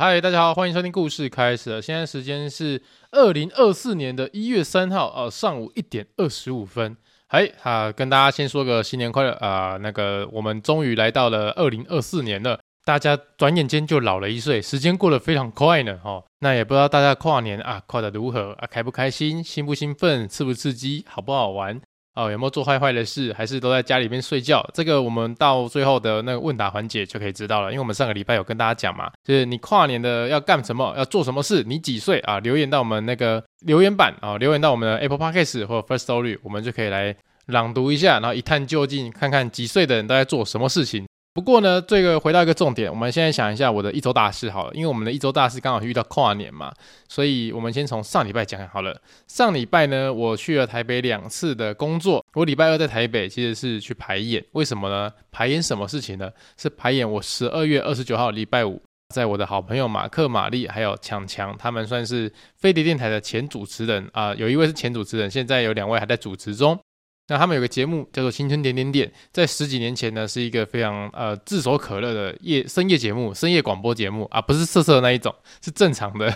嗨，大家好，欢迎收听故事开始了。现在时间是二零二四年的一月三号，呃，上午一点二十五分。嗨，哈，跟大家先说个新年快乐啊，那个，我们终于来到了二零二四年了，大家转眼间就老了一岁，时间过得非常快呢，哈，哦。那也不知道大家跨年啊，跨得如何啊？开不开心？兴不兴奋？刺不刺激？好不好玩？哦，有没有做坏坏的事？还是都在家里面睡觉？这个我们到最后的那个问答环节就可以知道了。因为我们上个礼拜有跟大家讲嘛，就是你跨年的要干什么，要做什么事，你几岁啊？留言到我们那个留言板啊，留言到我们的 Apple Podcast 或 First Story，我们就可以来朗读一下，然后一探究竟，看看几岁的人都在做什么事情。不过呢，这个回到一个重点，我们现在想一下我的一周大事好了，因为我们的一周大事刚好遇到跨年嘛，所以我们先从上礼拜讲好了。上礼拜呢，我去了台北两次的工作，我礼拜二在台北其实是去排演，为什么呢？排演什么事情呢？是排演我十二月二十九号礼拜五，在我的好朋友马克、玛丽还有强强，他们算是飞碟电台的前主持人啊、有一位是前主持人，现在有两位还在主持中。那他们有个节目叫做《青春点点点》，在十几年前呢，是一个非常呃炙手可热的夜深夜节目、深夜广播节目啊，不是色色的那一种，是正常的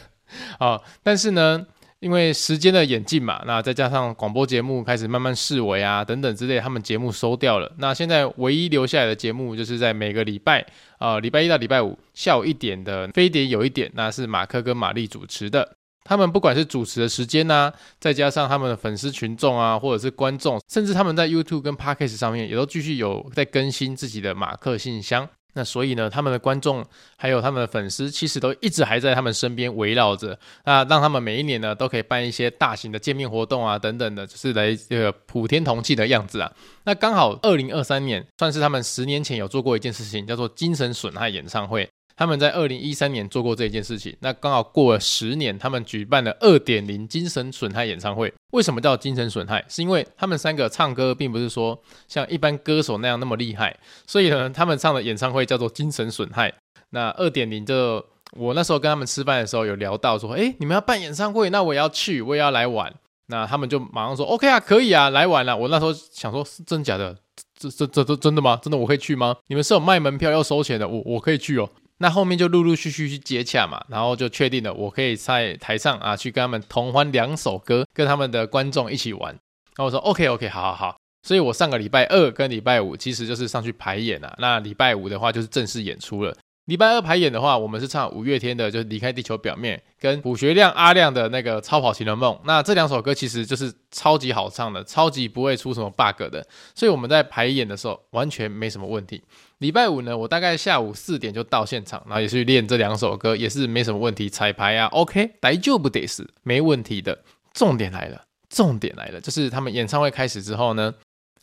啊。但是呢，因为时间的演进嘛，那再加上广播节目开始慢慢式微啊等等之类，他们节目收掉了。那现在唯一留下来的节目，就是在每个礼拜啊，礼拜一到礼拜五下午一点的飞碟有一点，那是马克跟玛丽主持的。他们不管是主持的时间呐、再加上他们的粉丝群众啊，或者是观众，甚至他们在 YouTube 跟 Podcast 上面也都继续有在更新自己的马克信箱。那所以呢，他们的观众还有他们的粉丝，其实都一直还在他们身边围绕着，那让他们每一年呢都可以办一些大型的见面活动啊，等等的，就是来这个普天同庆的样子啊。那刚好二零二三年算是他们十年前有做过一件事情，叫做精神损害演唱会。他们在二零一三年做过这件事情，那刚好过了十年，他们举办了二点零精神损害演唱会。为什么叫精神损害？是因为他们三个唱歌并不是说像一般歌手那样那么厉害，所以呢，他们唱的演唱会叫做精神损害。那二点零就我那时候跟他们吃饭的时候有聊到说，诶，你们要办演唱会，那我也要去，我也要来玩。那他们就马上说，OK 啊，可以啊，来玩了。我那时候想说，是真假的？这这这这真的吗？真的我可以去吗？你们是有卖门票要收钱的，我我可以去哦。那后面就陆陆续续去接洽嘛，然后就确定了，我可以在台上啊去跟他们同欢两首歌，跟他们的观众一起玩。然后我说 OK OK，好好好。所以我上个礼拜二跟礼拜五其实就是上去排演了，那礼拜五的话就是正式演出了。礼拜二排演的话，我们是唱五月天的，就是离开地球表面，跟卜学亮阿亮的那个超跑情人梦。那这两首歌其实就是超级好唱的，超级不会出什么 bug 的，所以我们在排演的时候完全没什么问题。礼拜五呢，我大概下午四点就到现场，然后也是去练这两首歌，也是没什么问题。彩排啊，OK，大丈夫です，没问题的。重点来了，重点来了，就是他们演唱会开始之后呢。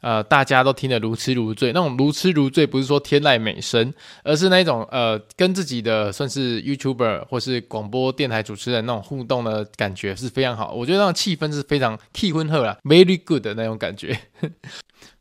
呃，大家都听得如痴如醉，那种如痴如醉不是说天籁美声，而是那一种呃，跟自己的算是 YouTuber 或是广播电台主持人那种互动的感觉是非常好。我觉得那种气氛是非常气氛好啦，very good 的那种感觉。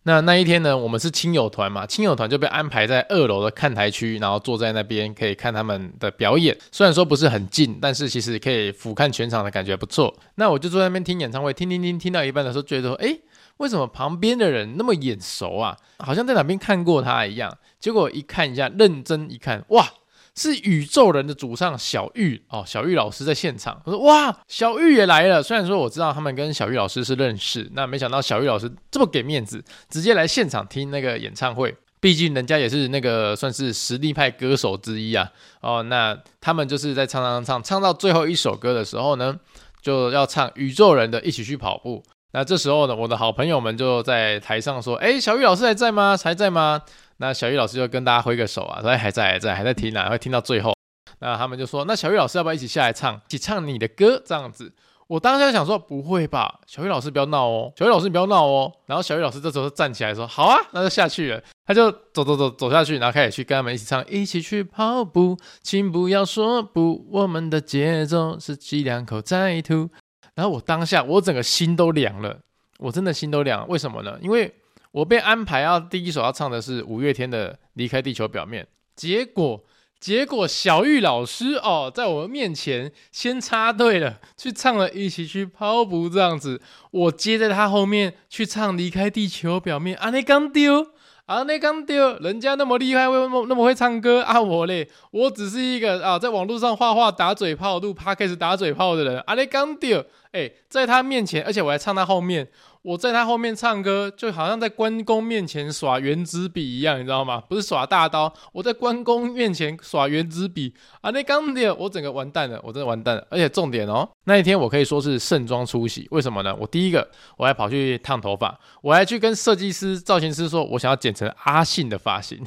那那一天呢，我们是亲友团嘛，亲友团就被安排在二楼的看台区，然后坐在那边可以看他们的表演。虽然说不是很近，但是其实可以俯瞰全场的感觉不错。那我就坐在那边听演唱会，听听听，听到一半的时候觉得说，哎。为什么旁边的人那么眼熟啊？好像在哪边看过他一样。结果一看一下，认真一看，哇，是宇宙人的主唱小玉哦，小玉老师在现场。我说哇，小玉也来了。虽然说我知道他们跟小玉老师是认识，那没想到小玉老师这么给面子，直接来现场听那个演唱会。毕竟人家也是那个算是实力派歌手之一啊。哦，那他们就是在唱唱唱唱到最后一首歌的时候呢，就要唱宇宙人的一起去跑步。那这时候呢，我的好朋友们就在台上说：“哎，小玉老师还在吗？还在吗？”那小玉老师就跟大家挥个手啊，说：“还在，还在，还在听啊，会听到最后。”那他们就说：“那小玉老师要不要一起下来唱，一起唱你的歌？”这样子，我当时想说：“不会吧，小玉老师不要闹哦，小玉老师你不要闹哦。”然后小玉老师这时候站起来说：“好啊，那就下去了。”他就走走走走下去，然后开始去跟他们一起唱：“一起去跑步，请不要说不，我们的节奏是挤两口再吐。”然后我当下，我整个心都凉了，我真的心都凉。为什么呢？因为我被安排要第一首要唱的是五月天的《离开地球表面》，结果结果小玉老师哦，在我们面前先插队了，去唱了一起去跑步这样子，我接在他后面去唱《离开地球表面》，阿内刚丢啊，那刚丢，人家那么厉害，为什么那么会唱歌啊？我嘞，我只是一个啊，在网络上画画、打嘴炮、录 podcast 打嘴炮的人。啊，那刚丢，哎，在他面前，而且我还唱他后面。我在他后面唱歌，就好像在关公面前耍原子笔一样，你知道吗？不是耍大刀，我在关公面前耍原子笔啊！那钢铁，我整个完蛋了，我真的完蛋了。而且重点哦，那一天我可以说是盛装出席，为什么呢？我第一个，我还跑去烫头发，我还去跟设计师、造型师说，我想要剪成阿信的发型。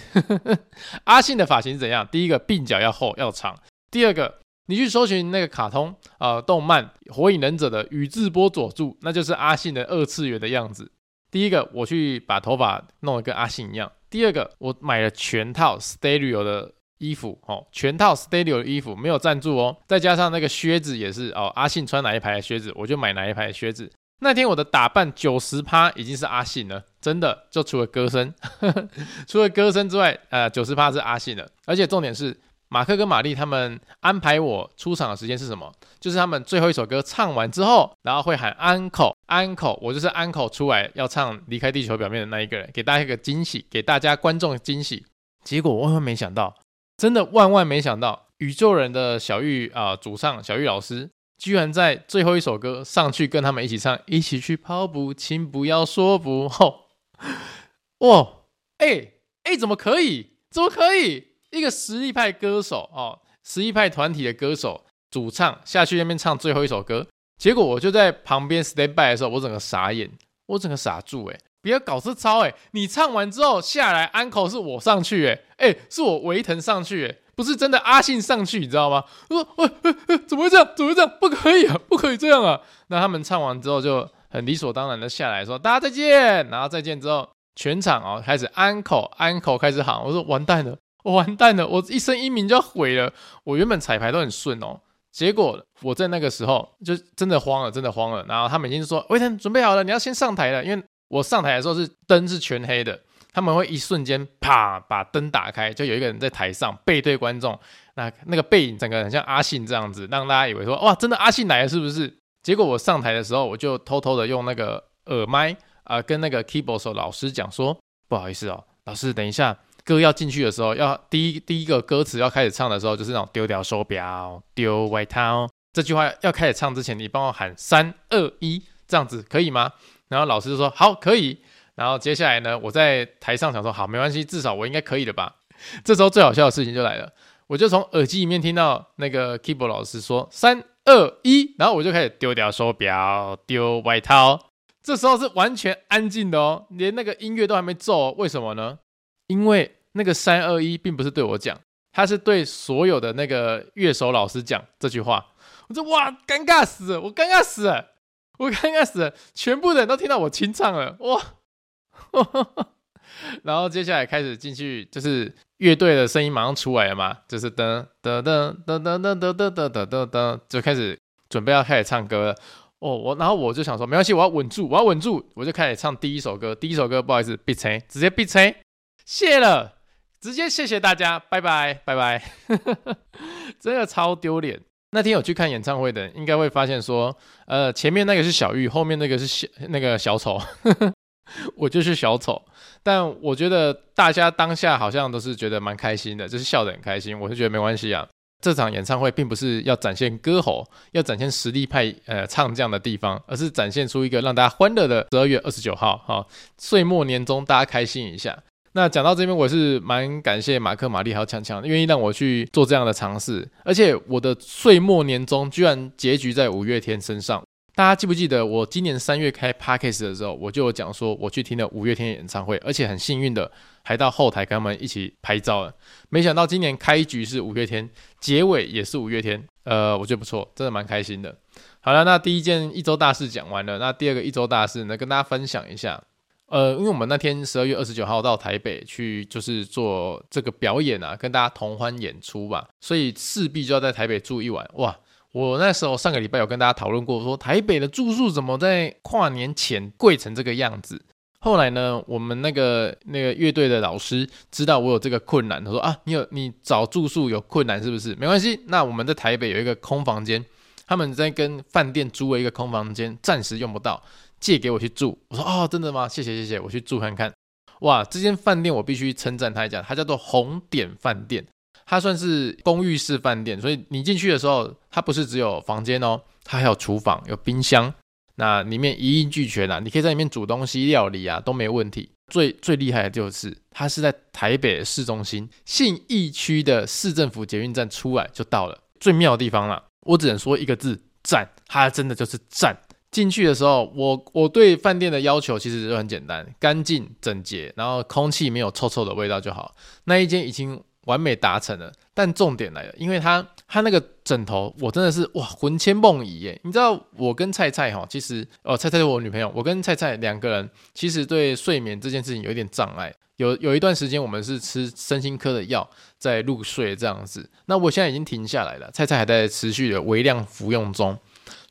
阿信的发型怎样？第一个，鬓角要厚要长；第二个。你去搜寻那个卡通啊、呃，动漫《火影忍者》的宇智波佐助，那就是阿信的二次元的样子。第一个，我去把头发弄得跟阿信一样；第二个，我买了全套 Stereo 的衣服，哦，全套 Stereo 的衣服没有赞助哦，再加上那个靴子也是哦，阿信穿哪一排的靴子，我就买哪一排的靴子。那天我的打扮九十趴已经是阿信了，真的，就除了歌声，除了歌声之外，呃，九十趴是阿信了，而且重点是。马克跟玛丽他们安排我出场的时间是什么？就是他们最后一首歌唱完之后，然后会喊 uncle uncle，我就是 uncle 出来要唱离开地球表面的那一个人，给大家一个惊喜，给大家观众惊喜。结果万万没想到，真的万万没想到，宇宙人的小玉啊、呃，主唱小玉老师居然在最后一首歌上去跟他们一起唱，一起去跑步，请不要说不。吼，哇，哎、欸、哎、怎么可以？怎么可以？一个实力派歌手哦，实力派团体的歌手主唱下去那边唱最后一首歌，结果我就在旁边 stand by 的时候，我整个傻眼，我整个傻住哎！不要搞这招哎！你唱完之后下来，Uncle 是我上去哎哎，是我维腾上去哎，不是真的阿信上去，你知道吗？我说喂喂喂，怎么会这样？怎么会这样？不可以啊，不可以这样啊！那他们唱完之后就很理所当然的下来说大家再见，然后再见之后，全场哦开始 Uncle Uncle 开始喊，我说完蛋了。我完蛋了，我一生英名就要毁了。我原本彩排都很顺哦，结果我在那个时候就真的慌了，真的慌了。然后他们已经说：“威腾准备好了，你要先上台了。”因为我上台的时候是灯是全黑的，他们会一瞬间啪把灯打开，就有一个人在台上背对观众，那那个背影整个很像阿信这样子，让大家以为说：“哇，真的阿信来了是不是？”结果我上台的时候，我就偷偷的用那个耳麦啊、跟那个 keyboard 手老师讲说：“不好意思哦，老师等一下。”歌要进去的时候，要第一第一个歌词要开始唱的时候，就是那种丢掉手表、丢外套这句话要开始唱之前，你帮我喊三二一，这样子可以吗？然后老师就说好，可以。然后接下来呢，我在台上想说好，没关系，至少我应该可以的吧。这时候最好笑的事情就来了，我就从耳机里面听到那个 keyboard 老师说三二一，然后我就开始丢掉手表、丢外套。这时候是完全安静的哦，连那个音乐都还没奏，为什么呢？因为那个三二一并不是对我讲，他是对所有的那个乐手老师讲这句话。我说哇，尴尬死了，我尴尬死了，我尴尬死了，全部的人都听到我清唱了，哇！然后接下来开始进去，就是乐队的声音马上出来了嘛，就是噔噔噔噔噔噔噔噔噔噔噔，就开始准备要开始唱歌了。哦，我然后我就想说，没关系，我要稳住，我要稳住，我就开始唱第一首歌。第一首歌不好意思，闭嘴，直接闭嘴。谢了，直接谢谢大家，拜拜拜拜，真的超丢脸。那天有去看演唱会的，应该会发现说，呃，前面那个是小玉，后面那个是小那个小丑，我就是小丑。但我觉得大家当下好像都是觉得蛮开心的，就是笑得很开心。我是觉得没关系啊，这场演唱会并不是要展现歌喉，要展现实力派呃唱将的地方，而是展现出一个让大家欢乐的十二月二十九号，哈、岁末年终，大家开心一下。那讲到这边，我是蛮感谢马克、玛丽还有强强，愿意让我去做这样的尝试。而且我的岁末年终居然结局在五月天身上。大家记不记得我今年三月开 Podcast 的时候，我就有讲说我去听了五月天演唱会，而且很幸运的还到后台跟他们一起拍照了。没想到今年开局是五月天，结尾也是五月天，呃，我觉得不错，真的蛮开心的。好了，那第一件一周大事讲完了，那第二个一周大事呢，跟大家分享一下。呃，因为我们那天十二月二十九号到台北去，就是做这个表演啊，跟大家同欢演出吧，所以势必就要在台北住一晚。哇，我那时候上个礼拜有跟大家讨论过，说台北的住宿怎么在跨年前贵成这个样子。后来呢，我们那个那个乐队的老师知道我有这个困难，他说啊，你有你找住宿有困难是不是？没关系，那我们在台北有一个空房间，他们在跟饭店租了一个空房间，暂时用不到。借给我去住，我说哦，真的吗？谢谢谢谢，我去住看看。哇，这间饭店我必须称赞它一下，它叫做红点饭店，它算是公寓式饭店，所以你进去的时候，它不是只有房间哦，它还有厨房、有冰箱，那里面一应俱全啊，你可以在里面煮东西、料理啊都没问题。最最厉害的就是它是在台北市中心信义区的市政府捷运站出来就到了，最妙的地方了，我只能说一个字：赞！它真的就是赞。进去的时候，我我对饭店的要求其实就很简单，干净整洁，然后空气没有臭臭的味道就好。那一间已经完美达成了，但重点来了，因为它它那个枕头，我真的是哇魂牵梦萦耶！你知道我跟菜菜哈，其实哦菜菜是我女朋友，我跟菜菜两个人其实对睡眠这件事情有一点障碍，有有一段时间我们是吃身心科的药在入睡这样子，那我现在已经停下来了，菜菜还在持续的微量服用中。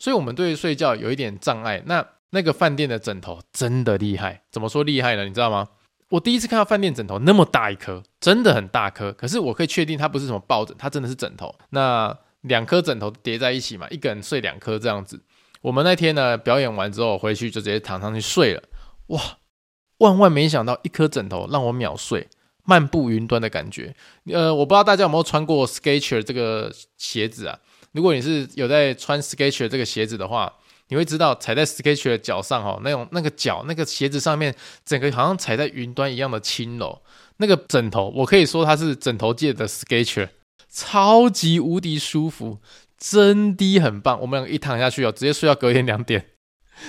所以，我们对睡觉有一点障碍。那那个饭店的枕头真的厉害，怎么说厉害呢？你知道吗？我第一次看到饭店枕头那么大一颗，真的很大颗。可是我可以确定它不是什么抱枕，它真的是枕头。那两颗枕头叠在一起嘛，一个人睡两颗这样子。我们那天呢表演完之后回去就直接躺上去睡了。哇，万万没想到一颗枕头让我秒睡，漫步云端的感觉。呃，我不知道大家有没有穿过 Skechers 这个鞋子啊？如果你是有在穿 Sketcher 这个鞋子的话，你会知道踩在 Sketcher 的脚上哈，那种那个脚那个鞋子上面，整个好像踩在云端一样的轻柔。那个枕头，我可以说它是枕头界的 Sketcher 超级无敌舒服，真的很棒。我们两个一躺下去哦，直接睡到隔天两点。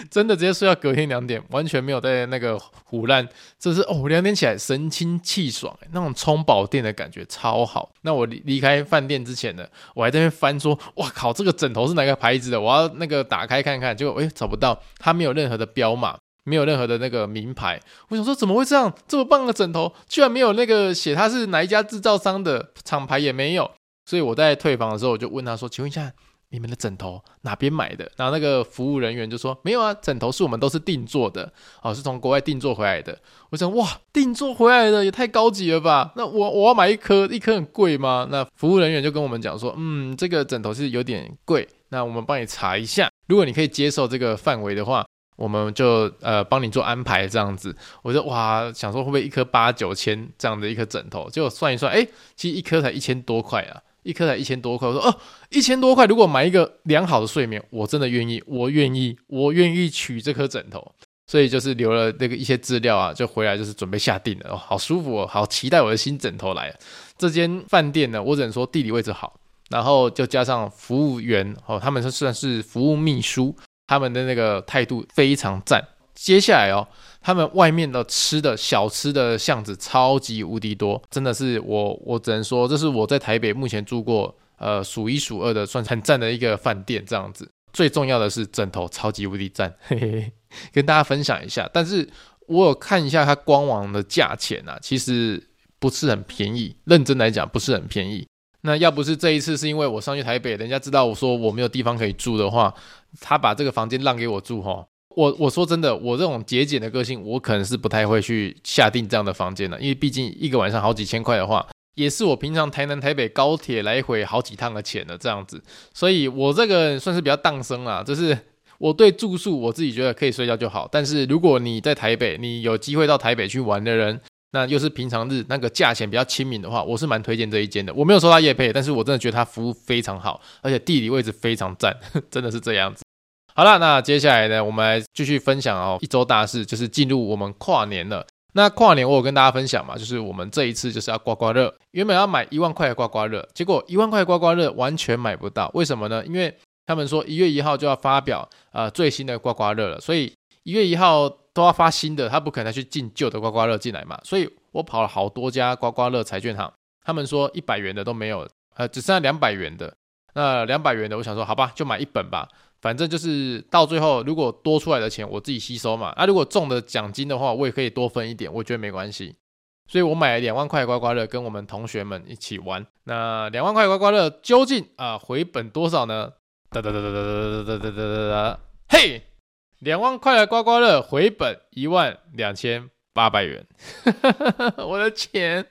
真的直接睡到隔天两点，完全没有在那个胡乱，这是哦，两点起来神清气爽，那种充饱电的感觉超好。那我离离开饭店之前呢，我还在那边翻说，哇靠，这个枕头是哪个牌子的？我要那个打开看看，结果诶找不到，它没有任何的标码，没有任何的那个名牌。我想说怎么会这样？这么棒的枕头居然没有那个写它是哪一家制造商的厂牌也没有。所以我在退房的时候我就问他说，请问一下。你们的枕头哪边买的？然后那个服务人员就说：“没有啊，枕头是我们都是定做的，哦，是从国外定做回来的。”我想，哇，定做回来的也太高级了吧？那我我要买一颗，一颗很贵吗？那服务人员就跟我们讲说：“嗯，这个枕头是有点贵，那我们帮你查一下，如果你可以接受这个范围的话，我们就呃帮你做安排这样子。”我就哇，想说会不会一颗八九千这样的一颗枕头？结果算一算，哎，其实一颗才一千多块啊。一颗才一千多块，我说哦，一千多块，如果买一个良好的睡眠，我真的愿意，我愿意，我愿意取这颗枕头，所以就是留了那个一些资料啊，就回来就是准备下定了哦，好舒服哦，好期待我的新枕头来。这间饭店呢，我只能说地理位置好，然后就加上服务员哦，他们是算是服务秘书，他们的那个态度非常赞。接下来哦。他们外面的吃的小吃的巷子超级无敌多，真的是我我只能说，这是我在台北目前住过呃数一数二的，算很赞的一个饭店这样子。最重要的是枕头超级无敌赞，嘿嘿嘿，跟大家分享一下。但是我有看一下它官网的价钱啊，其实不是很便宜，认真来讲不是很便宜。那要不是这一次是因为我上去台北，人家知道我说我没有地方可以住的话，他把这个房间让给我住哈。我我说真的，我这种节俭的个性，我可能是不太会去下定这样的房间的，因为毕竟一个晚上好几千块的话，也是我平常台南台北高铁来回好几趟的钱的这样子，所以我这个算是比较荡生啦，就是我对住宿我自己觉得可以睡觉就好，但是如果你在台北，你有机会到台北去玩的人，那又是平常日那个价钱比较亲民的话，我是蛮推荐这一间的。我没有说他业配，但是我真的觉得他服务非常好，而且地理位置非常赞，真的是这样子。好了，那接下来呢，我们来继续分享哦，一周大事就是进入我们跨年了。那跨年我有跟大家分享嘛，就是我们这一次就是要刮刮乐，原本要买一万块的刮刮乐，结果一万块刮刮乐完全买不到，为什么呢？因为他们说一月一号就要发表呃最新的刮刮乐了，所以一月一号都要发新的，他不可能去进旧的刮刮乐进来嘛。所以我跑了好多家刮刮乐彩券行，他们说一百元的都没有，呃，只剩下两百元的。那两百元的，我想说好吧，就买一本吧。反正就是到最后，如果多出来的钱我自己吸收嘛。那、如果中的奖金的话，我也可以多分一点，我觉得没关系。所以我买了两万块刮刮乐，跟我们同学们一起玩。那两万块刮刮乐究竟啊回本多少呢？哒哒哒哒哒哒哒哒哒哒哒，嘿，两万块的刮刮乐回本一万两千八百元，我的钱。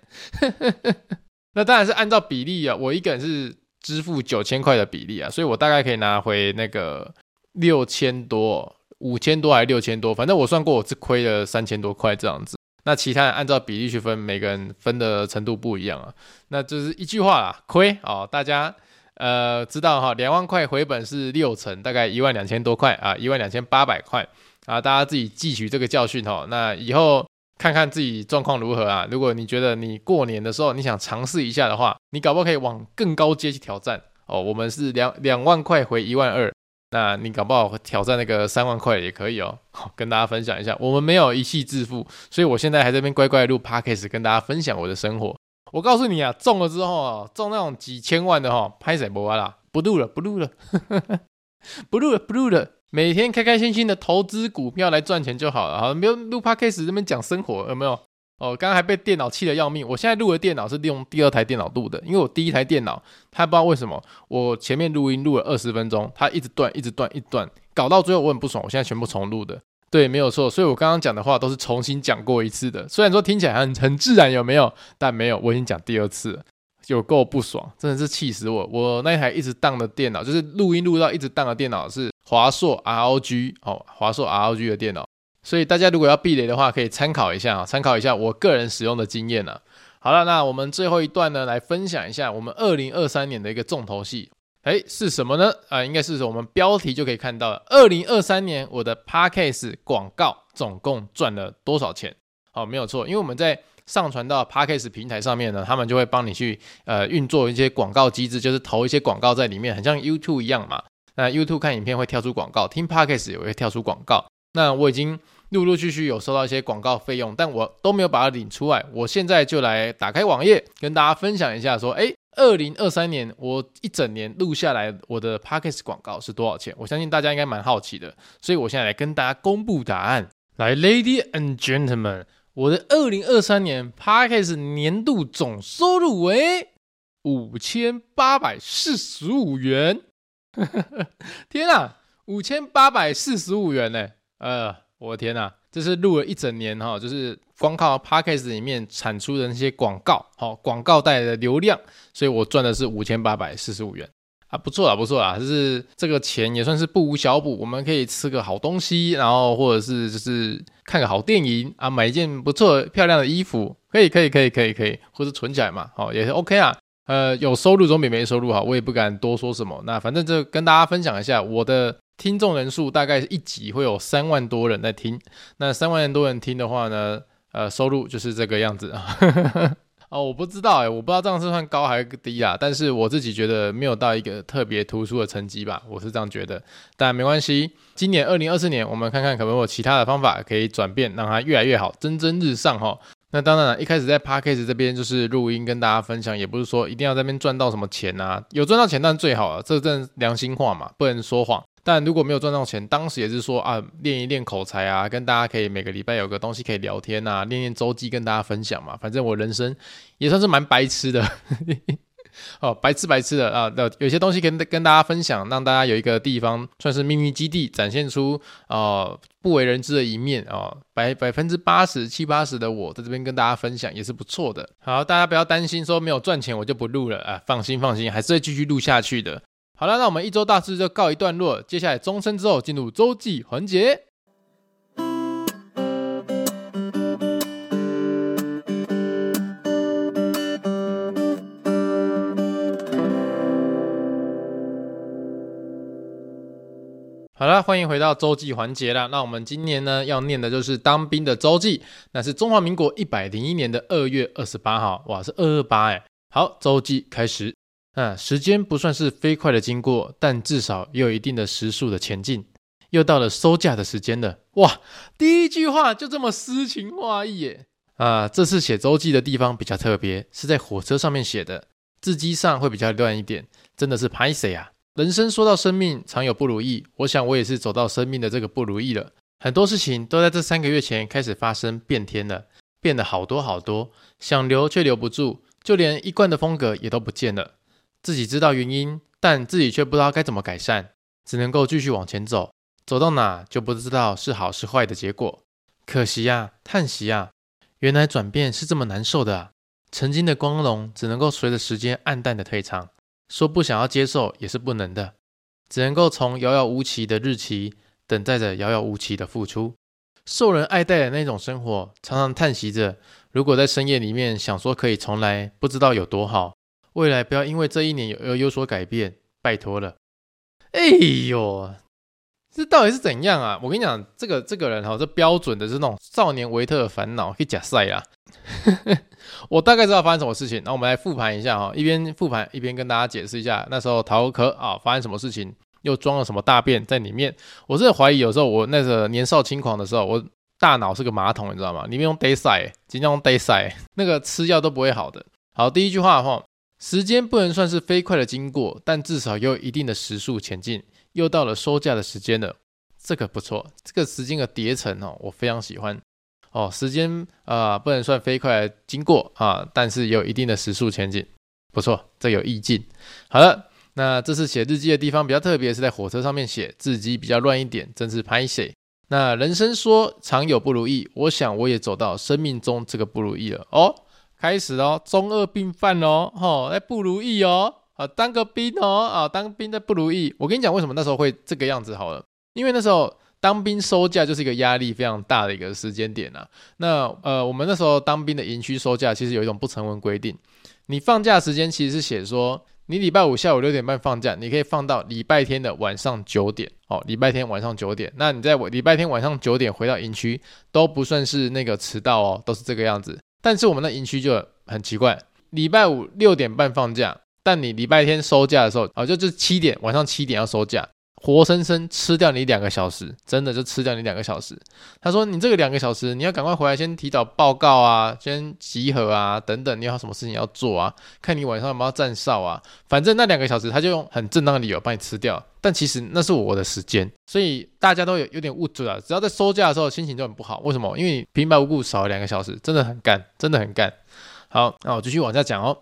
那当然是按照比例啊，我一个人是。支付九千块的比例啊，所以我大概可以拿回那个六千多、五千多还是六千多，反正我算过我是亏了三千多块这样子。那其他人按照比例去分，每个人分的程度不一样啊。那就是一句话啦，亏哦，大家呃知道哈，两万块回本是六成，大概一万两千多块啊，一万两千八百块啊，大家自己汲取这个教训哈。那以后看看自己状况如何啊。如果你觉得你过年的时候你想尝试一下的话，你搞不好可以往更高阶去挑战哦。我们是两两万块回一万二。那你搞不好挑战那个三万块也可以哦，跟大家分享一下。我们没有一气致富，所以我现在还在这边乖乖录 Podcast，跟大家分享我的生活。我告诉你啊，中了之后啊，中那种几千万的哈，拍什么啦？不录了，不录了，不录了，不录了。每天开开心心的投资股票来赚钱就好了。好，没有录 Podcast 这边讲生活，有没有？哦，刚刚还被电脑气得要命。我现在录的电脑是利用第二台电脑录的，因为我第一台电脑它不知道为什么，我前面录音录了二十分钟，它一直断，一直断，一直断，搞到最后我很不爽。我现在全部重录的，对，没有错。所以我刚刚讲的话都是重新讲过一次的。虽然说听起来很很自然，有没有？但没有，我已经讲第二次了，有够不爽，真的是气死我。我那台一直当的电脑，就是录音录到一直当的电脑是华硕 ROG 哦，华硕 ROG 的电脑。所以大家如果要避雷的话，可以参考一下啊，参考一下我个人使用的经验呢。好了，那我们最后一段呢，来分享一下我们二零二三年的一个重头戏，诶，是什么呢？啊、呃，应该是我们标题就可以看到了，二零二三年我的 Podcast 广告总共赚了多少钱？好，没有错，因为我们在上传到 Podcast 平台上面呢，他们就会帮你去呃运作一些广告机制，就是投一些广告在里面，很像 YouTube 一样嘛。那 YouTube 看影片会跳出广告，听 Podcast 也会跳出广告。那我已经陆陆续续有收到一些广告费用，但我都没有把它领出来。我现在就来打开网页，跟大家分享一下，说，诶，二零二三年我一整年录下来我的 Podcast 广告是多少钱？我相信大家应该蛮好奇的，所以我现在来跟大家公布答案。来，Lady and Gentlemen，我的二零二三年 Podcast 年度总收入为五千八百四十五元。天啊，五千八百四十五元呢！呃，我的天呐，这是录了一整年哈，就是光靠 Podcast 里面产出的那些广告，好，广告带来的流量，所以我赚的是五千八百四十五元啊，不错啊，不错啊，就是这个钱也算是不无小补，我们可以吃个好东西，然后或者是就是看个好电影啊，买一件不错漂亮的衣服，可以，可以，可以，可以，可以，或者存起来嘛，好，也是 OK 啊，呃，有收入总比没收入好，我也不敢多说什么，那反正就跟大家分享一下我的。听众人数大概一集会有三万多人在听，那三万多人听的话呢，呃，收入就是这个样子啊。哦，我不知道哎，我不知道这样是算高还是低啊，但是我自己觉得没有到一个特别突出的成绩吧，我是这样觉得。但没关系，今年二零二四年，我们看看可不可以有其他的方法可以转变，让它越来越好，蒸蒸日上哈。那当然了，一开始在 Podcast 这边就是录音跟大家分享，也不是说一定要在那边赚到什么钱啊，有赚到钱当然最好了，这真良心话嘛，不能说谎。但如果没有赚到钱，当时也是说啊，练一练口才啊，跟大家可以每个礼拜有个东西可以聊天啊，练练周记跟大家分享嘛。反正我人生也算是蛮白痴的，哦，白痴白痴的啊。那有些东西跟跟大家分享，让大家有一个地方算是秘密基地，展现出啊、呃、不为人知的一面、哦。百百分之八十七八十的我在这边跟大家分享也是不错的。好，大家不要担心说没有赚钱我就不录了啊，放心放心，还是会继续录下去的。好了，那我们一周大事就告一段落。接下来钟声之后，进入周记环节。好了，欢迎回到周记环节了。那我们今年呢要念的就是当兵的周记，那是中华民国一百零一年的二月二十八号，哇，是二二八哎。好，周记开始。啊，时间不算是飞快的经过，但至少也有一定的时速的前进。又到了收假的时间了，哇！第一句话就这么诗情画意耶！啊，这次写周记的地方比较特别，是在火车上面写的，字迹上会比较乱一点，真的是拍谁啊！人生说到生命，常有不如意，我想我也是走到生命的这个不如意了。很多事情都在这三个月前开始发生变天了，变得好多好多，想留却留不住，就连一贯的风格也都不见了。自己知道原因，但自己却不知道该怎么改善，只能够继续往前走，走到哪就不知道是好是坏的结果。可惜呀，叹息呀，原来转变是这么难受的！曾经的光荣只能够随着时间黯淡的退场，说不想要接受也是不能的，只能够从遥遥无期的日期等待着遥遥无期的付出。受人爱戴的那种生活，常常叹息着，如果在深夜里面想说可以重来，不知道有多好。未来不要因为这一年有有所改变，拜托了。哎呦，这到底是怎样啊？我跟你讲，这个这个人哈，这标准的是那种少年维特的烦恼，可以假赛啊。我大概知道发生什么事情，那我们来复盘一下哈，一边复盘一边跟大家解释一下，那时候桃壳啊发生什么事情，又装了什么大便在里面。我真的怀疑有时候我那个年少轻狂的时候，我大脑是个马桶，你知道吗？里面用 day 塞，经常用 day 塞，那个吃药都不会好的。好，第一句话的话，时间不能算是飞快的经过，但至少有一定的时速前进。又到了收假的时间了，这个不错，这个时间的叠层哦，我非常喜欢。哦，时间啊、不能算飞快经过啊，但是有一定的时速前进，不错，这有意境。好了，那这次写日记的地方比较特别，是在火车上面写，字迹比较乱一点，真是拍谢。那人生说常有不如意，我想我也走到生命中这个不如意了哦，开始哦，中二病犯哦，吼，哎不如意哦，啊当个兵哦，啊当兵的不如意。我跟你讲为什么那时候会这个样子好了，因为那时候。当兵收假就是一个压力非常大的一个时间点啊。那呃，我们那时候当兵的营区收假，其实有一种不成文规定，你放假时间其实是写说，你礼拜五下午六点半放假，你可以放到礼拜天的晚上九点。哦，礼拜天晚上九点，那你在礼拜天晚上九点回到营区都不算是那个迟到哦，都是这个样子。但是我们的营区就很奇怪，礼拜五六点半放假，但你礼拜天收假的时候，哦，就就七点，晚上七点要收假。活生生吃掉你两个小时，真的就吃掉你两个小时。他说：“你这个两个小时，你要赶快回来，先提早报告啊，先集合啊，等等，你有什么事情要做啊？看你晚上有没有站哨啊。反正那两个小时，他就用很正当的理由帮你吃掉。但其实那是我的时间，所以大家都有有点误解了。只要在收假的时候，心情就很不好。为什么？因为你平白无故少了两个小时，真的很干，真的很干。好，那我继续往下讲哦。”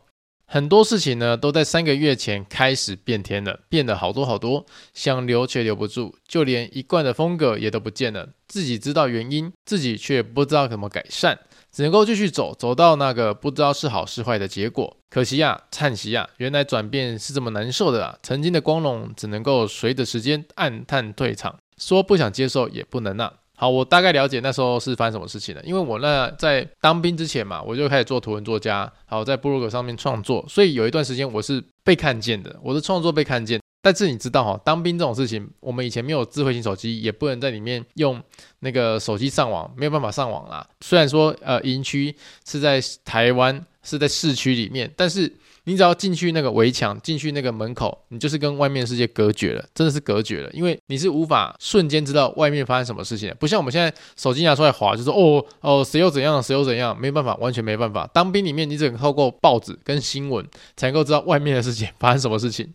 很多事情呢，都在三个月前开始变天了，变得好多好多，想留却留不住，就连一贯的风格也都不见了。自己知道原因，自己却不知道怎么改善，只能够继续走，走到那个不知道是好是坏的结果。可惜呀，叹息呀，原来转变是这么难受的啊！曾经的光荣只能够随着时间暗淡退场，说不想接受也不能啊。好，我大概了解那时候是发生什么事情了，因为我那在当兵之前嘛，我就开始做图文作家，好，在部落格上面创作，所以有一段时间我是被看见的，我的创作被看见。但是你知道哈，当兵这种事情，我们以前没有智慧型手机，也不能在里面用那个手机上网，没有办法上网啦。虽然说呃营区是在台湾，是在市区里面，但是。你只要进去那个围墙，进去那个门口，你就是跟外面世界隔绝了，真的是隔绝了，因为你是无法瞬间知道外面发生什么事情的，不像我们现在手机拿出来滑，就说哦哦谁又怎样，谁又怎样，没办法，完全没办法。当兵里面，你只能透过报纸跟新闻才能够知道外面的事情发生什么事情。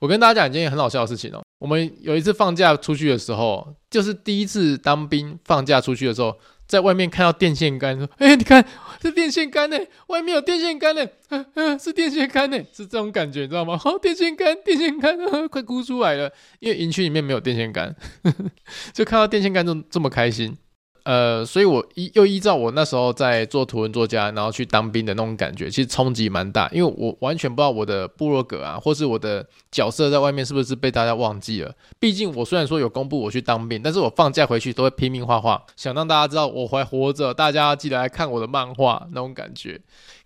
我跟大家讲一件很好笑的事情哦，我们有一次放假出去的时候，就是第一次当兵放假出去的时候。在外面看到电线杆，说：“哎，你看，是电线杆呢，外面有电线杆呢，嗯嗯，是电线杆呢，是这种感觉，你知道吗？好，电线杆，电线杆，快哭出来了，因为营区里面没有电线杆，就看到电线杆就这么开心。”呃，所以我依又依照我那时候在做图文作家，然后去当兵的那种感觉，其实冲击蛮大，因为我完全不知道我的部落格啊，或是我的角色在外面是不是被大家忘记了。毕竟我虽然说有公布我去当兵，但是我放假回去都会拼命画画，想让大家知道我还活着，大家记得来看我的漫画那种感觉。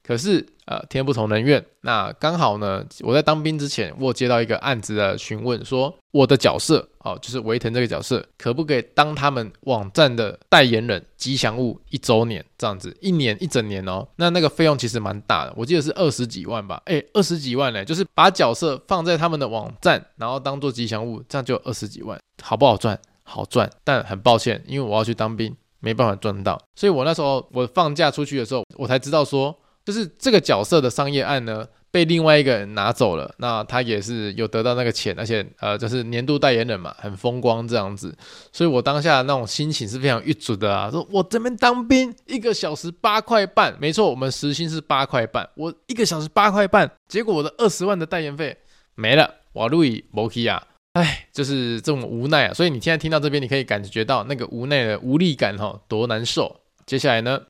可是，呃，天不从人愿。那刚好呢，我在当兵之前，我接到一个案子的询问，说我的角色，哦，就是维腾这个角色，可不可以当他们网站的代言人、吉祥物一周年这样子，一年一整年哦。那那个费用其实蛮大的，我记得是二十几万吧？诶，二十几万呢，就是把角色放在他们的网站，然后当做吉祥物，这样就二十几万，好不好赚？好赚，但很抱歉，因为我要去当兵，没办法赚到。所以我那时候我放假出去的时候，我才知道说。就是这个角色的商业案呢，被另外一个人拿走了，那他也是有得到那个钱，而且呃，就是年度代言人嘛，很风光这样子，所以我当下那种心情是非常郁卒的啊，说我这边当兵一个小时八块半，没错，我们时薪是八块半，我一个小时八块半，结果我的二十万的代言费没了，哇路易摩基亚，哎，就是这种无奈啊，所以你现在听到这边，你可以感觉到那个无奈的无力感哈，多难受。接下来呢？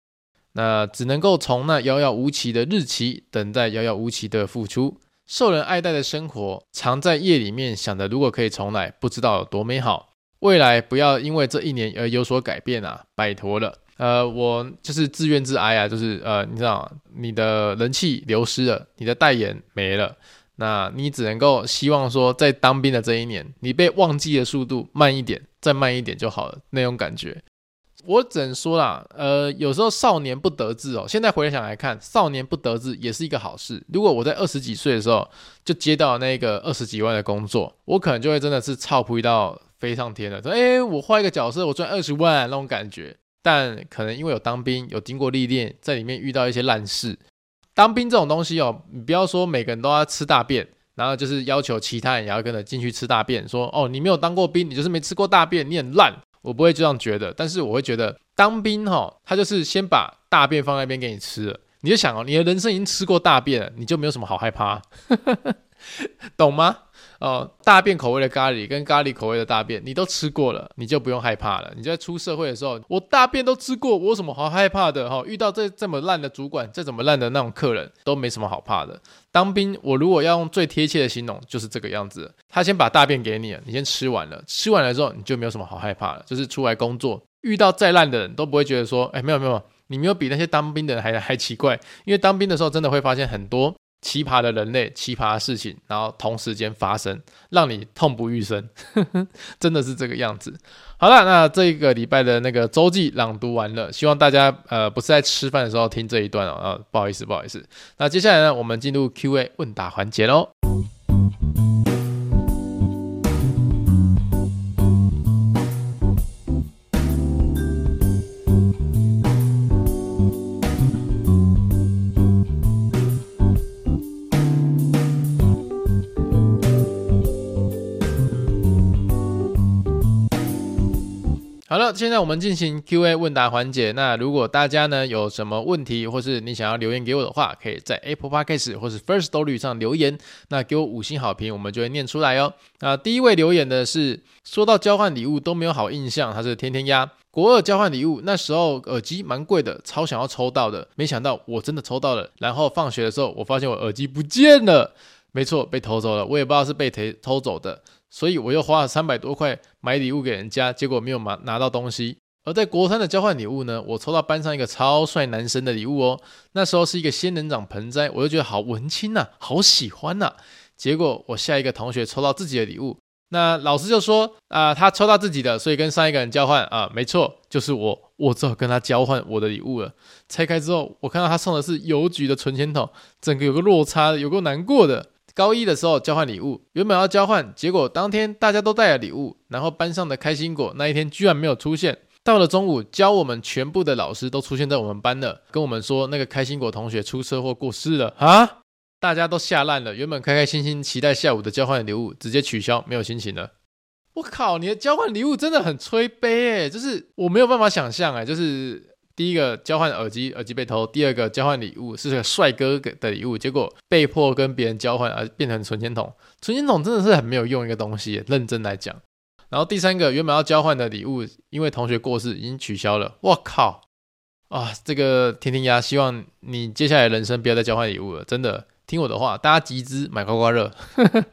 那只能够从那遥遥无期的日期等待遥遥无期的付出，受人爱戴的生活，常在夜里面想着，如果可以重来，不知道有多美好。未来不要因为这一年而有所改变啊，拜托了。呃，我就是自怨自哀啊，就是呃，你知道，你的人气流失了，你的代言没了，那你只能够希望说，在当兵的这一年，你被忘记的速度慢一点，再慢一点就好了，那种感觉。我只能说啦，呃，有时候少年不得志哦。现在回想来看，少年不得志也是一个好事。如果我在二十几岁的时候就接到那个二十几万的工作，我可能就会真的是操扑到飞上天了。说，诶，我换一个角色，我赚二十万那种感觉。但可能因为有当兵，有经过历练，在里面遇到一些烂事。当兵这种东西哦，你不要说每个人都要吃大便，然后就是要求其他人也要跟着进去吃大便。说哦，你没有当过兵，你就是没吃过大便，你很烂。我不会这样觉得，但是我会觉得当兵哈，他就是先把大便放在那边给你吃，你就想哦，你的人生已经吃过大便了，你就没有什么好害怕，懂吗？哦，大便口味的咖喱跟咖喱口味的大便，你都吃过了，你就不用害怕了。你在出社会的时候，我大便都吃过，我有什么好害怕的？哈，遇到这这么烂的主管，再怎么烂的那种客人，都没什么好怕的。当兵，我如果要用最贴切的形容，就是这个样子。他先把大便给你，你先吃完了，吃完了之后，你就没有什么好害怕了。就是出来工作，遇到再烂的人都不会觉得说，哎，没有没有，你没有比那些当兵的人还还奇怪。因为当兵的时候，真的会发现很多。奇葩的人类，奇葩的事情，然后同时间发生，让你痛不欲生，真的是这个样子。好了，那这一个礼拜的那个周记朗读完了，希望大家呃不是在吃饭的时候听这一段哦，啊，不好意思，不好意思。那接下来呢，我们进入 Q&A 问答环节喽。好了，现在我们进行 Q&A 问答环节。那如果大家呢有什么问题，或是你想要留言给我的话，可以在 Apple Podcast 或是 Firstory 上留言，那给我五星好评，我们就会念出来哦。那第一位留言的是说到交换礼物都没有好印象，他是天天鸭。国二交换礼物，那时候耳机蛮贵的，超想要抽到的，没想到我真的抽到了。然后放学的时候，我发现我耳机不见了，没错，被偷走了，我也不知道是被谁偷走的。所以我又花了三百多块买礼物给人家，结果没有拿拿到东西。而在国三的交换礼物呢，我抽到班上一个超帅男生的礼物哦。那时候是一个仙人掌盆栽，我就觉得好文青呐，好喜欢呐。结果我下一个同学抽到自己的礼物，那老师就说啊，他抽到自己的，所以跟上一个人交换啊，没错，就是我，我只好跟他交换我的礼物了。拆开之后，我看到他送的是邮局的存钱筒，整个有个落差，有够难过的。高一的时候交换礼物，原本要交换，结果当天大家都带了礼物，然后班上的开心果那一天居然没有出现。到了中午，教我们全部的老师都出现在我们班了，跟我们说那个开心果同学出车祸过世了啊！大家都吓烂了，原本开开心心期待下午的交换礼物，直接取消，没有心情了。我靠，你的交换礼物真的很催悲诶，就是我没有办法想象诶，就是。第一个交换耳机，耳机被偷；第二个交换礼物是个帅哥的礼物，结果被迫跟别人交换而变成存钱筒。存钱筒真的是很没有用一个东西，认真来讲。然后第三个原本要交换的礼物，因为同学过世已经取消了。我靠！啊，这个天天鸭，希望你接下来人生不要再交换礼物了，真的听我的话，大家集资买刮刮乐。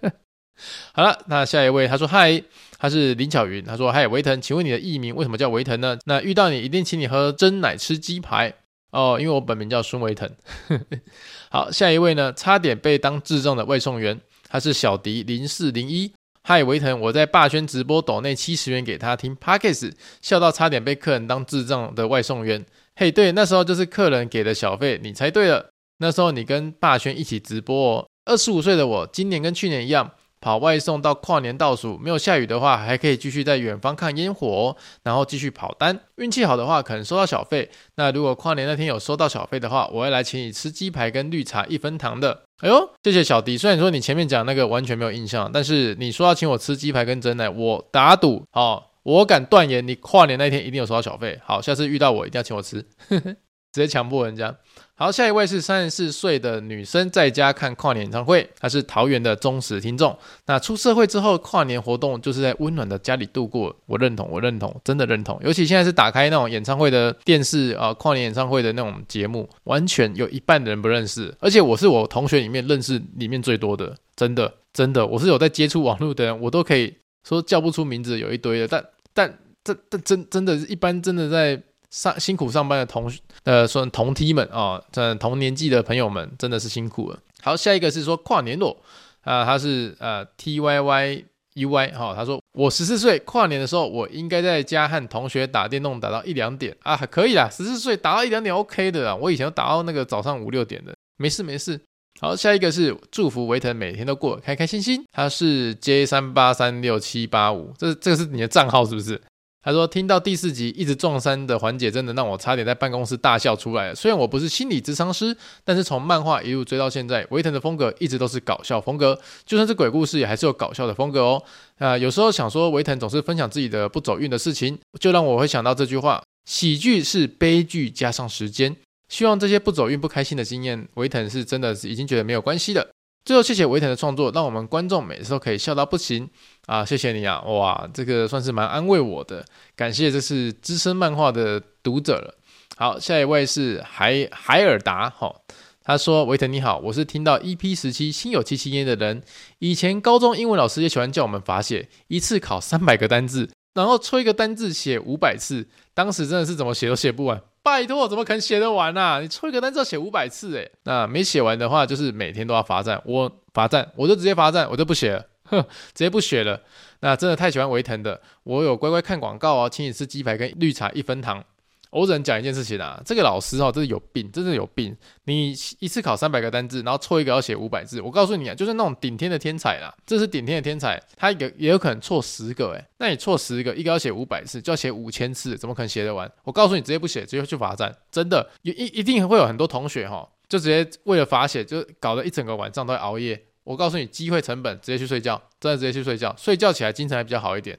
好了，那下一位他说嗨。他是林巧云，他说：“嗨，维腾，请问你的艺名为什么叫维腾呢？那遇到你一定请你喝真奶吃鸡排哦，因为我本名叫孙维腾。”好，下一位呢，差点被当智障的外送员，他是小迪零四零一。嗨，维腾，我在霸轩直播抖内七十元给他听，Pockets 笑到差点被客人当智障的外送员。嘿，对，那时候就是客人给的小费，你猜对了，那时候你跟霸轩一起直播哦。二十五岁的我，今年跟去年一样。跑外送到跨年倒数，没有下雨的话，还可以继续在远方看烟火，然后继续跑单。运气好的话，可能收到小费。那如果跨年那天有收到小费的话，我会来请你吃鸡排跟绿茶一分糖的。哎呦，谢谢小迪。虽然说你前面讲那个完全没有印象，但是你说要请我吃鸡排跟珍奶，我打赌哦，我敢断言你跨年那天一定有收到小费。好，下次遇到我一定要请我吃，直接强迫人家。好，下一位是三十四岁的女生，在家看跨年演唱会。她是桃园的忠实听众。那出社会之后，跨年活动就是在温暖的家里度过。我认同，我认同，真的认同。尤其现在是打开那种演唱会的电视啊，跨年演唱会的那种节目，完全有一半的人不认识。而且我是我同学里面认识里面最多的，真的，真的，我是有在接触网络的人，我都可以说叫不出名字，有一堆的，但但这这真真的一般真的在上辛苦上班的同呃说同梯们啊，这、同年纪的朋友们真的是辛苦了。好，下一个是说跨年咯啊，他是呃 T Y Y U Y 哈，他说我十四岁跨年的时候，我应该在家和同学打电动打到一两点啊，可以啦，十四岁打到一两点 OK 的啦，我以前都打到那个早上五六点的，没事没事。好，下一个是祝福维腾每天都过得开开心心，他是 J 三八三六七八五，这这个是你的账号是不是？他说：“听到第四集一直撞衫的环节，真的让我差点在办公室大笑出来了。虽然我不是心理咨商师，但是从漫画一路追到现在，维腾的风格一直都是搞笑风格，就算是鬼故事也还是有搞笑的风格哦。啊、有时候想说维腾总是分享自己的不走运的事情，就让我会想到这句话：喜剧是悲剧加上时间。希望这些不走运、不开心的经验，维腾是真的已经觉得没有关系了。”最后，谢谢维腾的创作，让我们观众每次都可以笑到不行啊！谢谢你啊，哇，这个算是蛮安慰我的，感谢这是资深漫画的读者了。好，下一位是海海尔达，哈、哦，他说：“维腾你好，我是听到 EP 十七心有戚戚焉的人。以前高中英文老师也喜欢叫我们罚写，一次考三百个单字，然后抽一个单字写五百次，当时真的是怎么写都写不完。”拜托，怎么可能写得完啊？你抽一个单词要写五百次诶，那没写完的话，就是每天都要罚站。我罚站，我就直接罚站，我就不写了，哼，直接不写了。那真的太喜欢维腾的，我有乖乖看广告哦，请你吃鸡排跟绿茶一分糖。我只能讲一件事情啊，这个老师哦，真的有病，真的有病。你一次考三百个单字，然后错一个要写五百字，我告诉你啊，就是那种顶天的天才啦，这是顶天的天才，他有也有可能错十个诶，那你错十个，一个要写五百字，就要写五千次，怎么可能写得完？我告诉你，直接不写，直接去罚站，真的，一一定会有很多同学哈，就直接为了罚写，就搞得一整个晚上都在熬夜。我告诉你，机会成本，直接去睡觉，真的直接去睡觉，睡觉起来精神还比较好一点。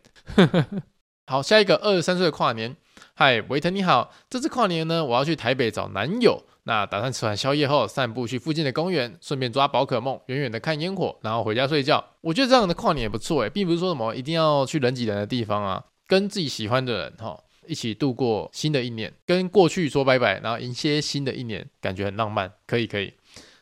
好，下一个二十三岁的跨年。嗨，维腾你好，这次跨年呢，我要去台北找男友。那打算吃完宵夜后散步去附近的公园，顺便抓宝可梦，远远的看烟火，然后回家睡觉。我觉得这样的跨年也不错诶，并不是说什么一定要去人挤人的地方啊，跟自己喜欢的人哈一起度过新的一年，跟过去说拜拜，然后迎接新的一年，感觉很浪漫，可以可以。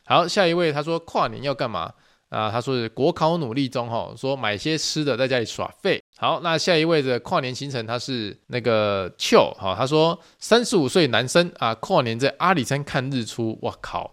好，下一位他说跨年要干嘛？啊，他说是国考努力中哈，说买些吃的在家里耍废。好，那下一位的跨年行程他是那个秋哈，他说三十五岁男生啊，跨年在阿里山看日出。哇靠，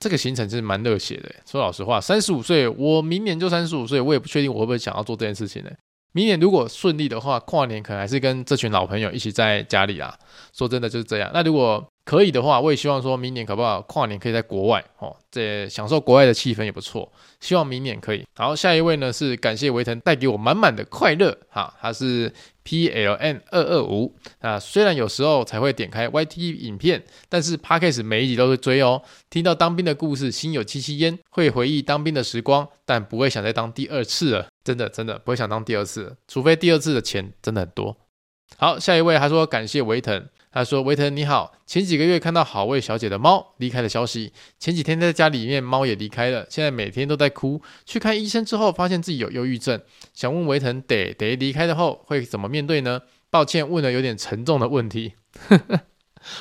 这个行程真是蛮热血的。说老实话，三十五岁，我明年就三十五岁，我也不确定我会不会想要做这件事情呢。明年如果顺利的话，跨年可能还是跟这群老朋友一起在家里啊。说真的就是这样。那如果可以的话，我也希望说明年可不可以跨年可以在国外哦，这享受国外的气氛也不错。希望明年可以。好，下一位呢是感谢维腾带给我满满的快乐哈，他是 P L N 二二五啊。虽然有时候才会点开 Y T 影片，但是 Podcast 每一集都会追哦。听到当兵的故事，心有戚戚焉，会回忆当兵的时光，但不会想再当第二次了。真的真的不会想当第二次，除非第二次的钱真的很多。好，下一位他说感谢维腾。他说：“维腾你好，前几个月看到好味小姐的猫离开的消息，前几天在家里面猫也离开了，现在每天都在哭。去看医生之后，发现自己有忧郁症。想问维腾，得得离开的后会怎么面对呢？抱歉，问了有点沉重的问题。”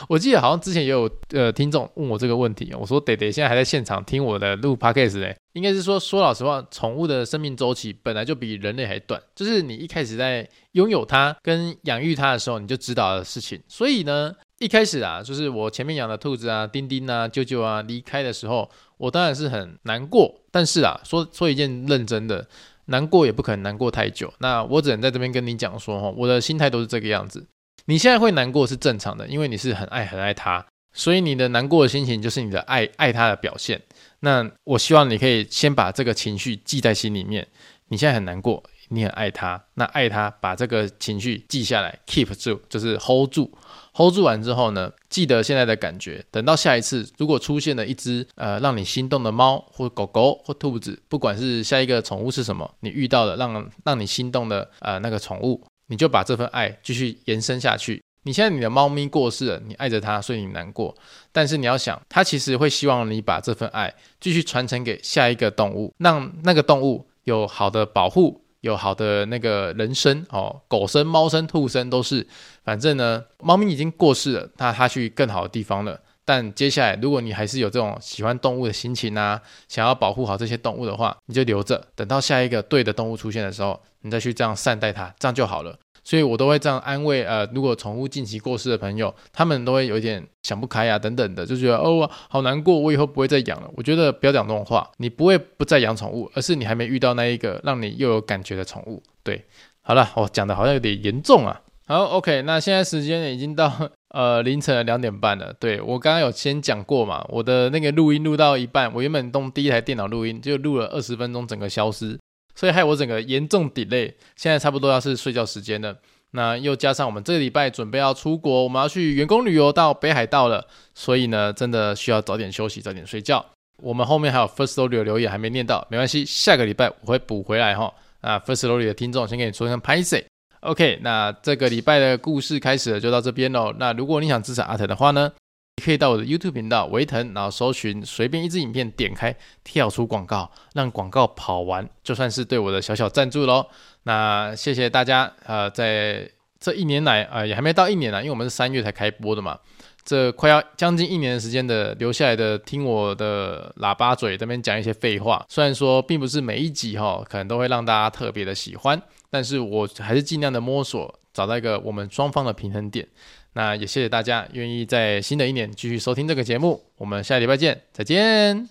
我记得好像之前也有呃听众问我这个问题，我说得得现在还在现场听我的录 podcast 嘞，应该是说说老实话，宠物的生命周期本来就比人类还短，就是你一开始在拥有它跟养育它的时候，你就知道的事情。所以呢，一开始啊，就是我前面养的兔子啊、丁丁啊、舅舅啊离开的时候，我当然是很难过。但是啊，说说一件认真的，难过也不可能难过太久。那我只能在这边跟你讲说，哈，我的心态都是这个样子。你现在会难过是正常的，因为你是很爱很爱他，所以你的难过的心情就是你的爱爱他的表现。那我希望你可以先把这个情绪记在心里面。你现在很难过，你很爱他，那爱他把这个情绪记下来，keep 住，就是 hold 住，hold 住完之后呢，记得现在的感觉。等到下一次如果出现了一只呃让你心动的猫或狗狗或兔子，不管是下一个宠物是什么，你遇到了让让你心动的呃那个宠物。你就把这份爱继续延伸下去。你现在你的猫咪过世了，你爱着它，所以你难过。但是你要想，它其实会希望你把这份爱继续传承给下一个动物，让那个动物有好的保护，有好的那个人生哦，狗生、猫生、兔生都是。反正呢，猫咪已经过世了，那它去更好的地方了。但接下来，如果你还是有这种喜欢动物的心情啊，想要保护好这些动物的话，你就留着，等到下一个对的动物出现的时候，你再去这样善待它，这样就好了。所以我都会这样安慰。呃，如果宠物近期过世的朋友，他们都会有一点想不开啊，等等的，就觉得哦，好难过，我以后不会再养了。我觉得不要讲这种话，你不会不再养宠物，而是你还没遇到那一个让你又有感觉的宠物。对，好了，我讲的好像有点严重啊。好，OK，那现在时间已经到呃凌晨两点半了。对，我刚刚有先讲过嘛，我的那个录音录到一半，我原本动第一台电脑录音，就录了二十分钟，整个消失。所以害我整个严重 delay，现在差不多要是睡觉时间了。那又加上我们这个礼拜准备要出国，我们要去员工旅游到北海道了，所以呢，真的需要早点休息，早点睡觉。我们后面还有 Firstory 的留言还没念到，没关系，下个礼拜我会补回来哈。啊，Firstory 的听众先给你说声拍谢。OK，那这个礼拜的故事开始了，就到这边喽。那如果你想支持阿腾的话呢，你可以到我的 YouTube 频道维腾，然后搜寻随便一支影片，点开跳出广告，让广告跑完，就算是对我的小小赞助喽。那谢谢大家，呃，在这一年来，呃，也还没到一年呢，因为我们是三月才开播的嘛，这快要将近一年的时间的留下来的听我的喇叭嘴这边讲一些废话，虽然说并不是每一集哈、哦，可能都会让大家特别的喜欢，但是我还是尽量的摸索，找到一个我们双方的平衡点。那也谢谢大家愿意在新的一年继续收听这个节目，我们下礼拜见，再见。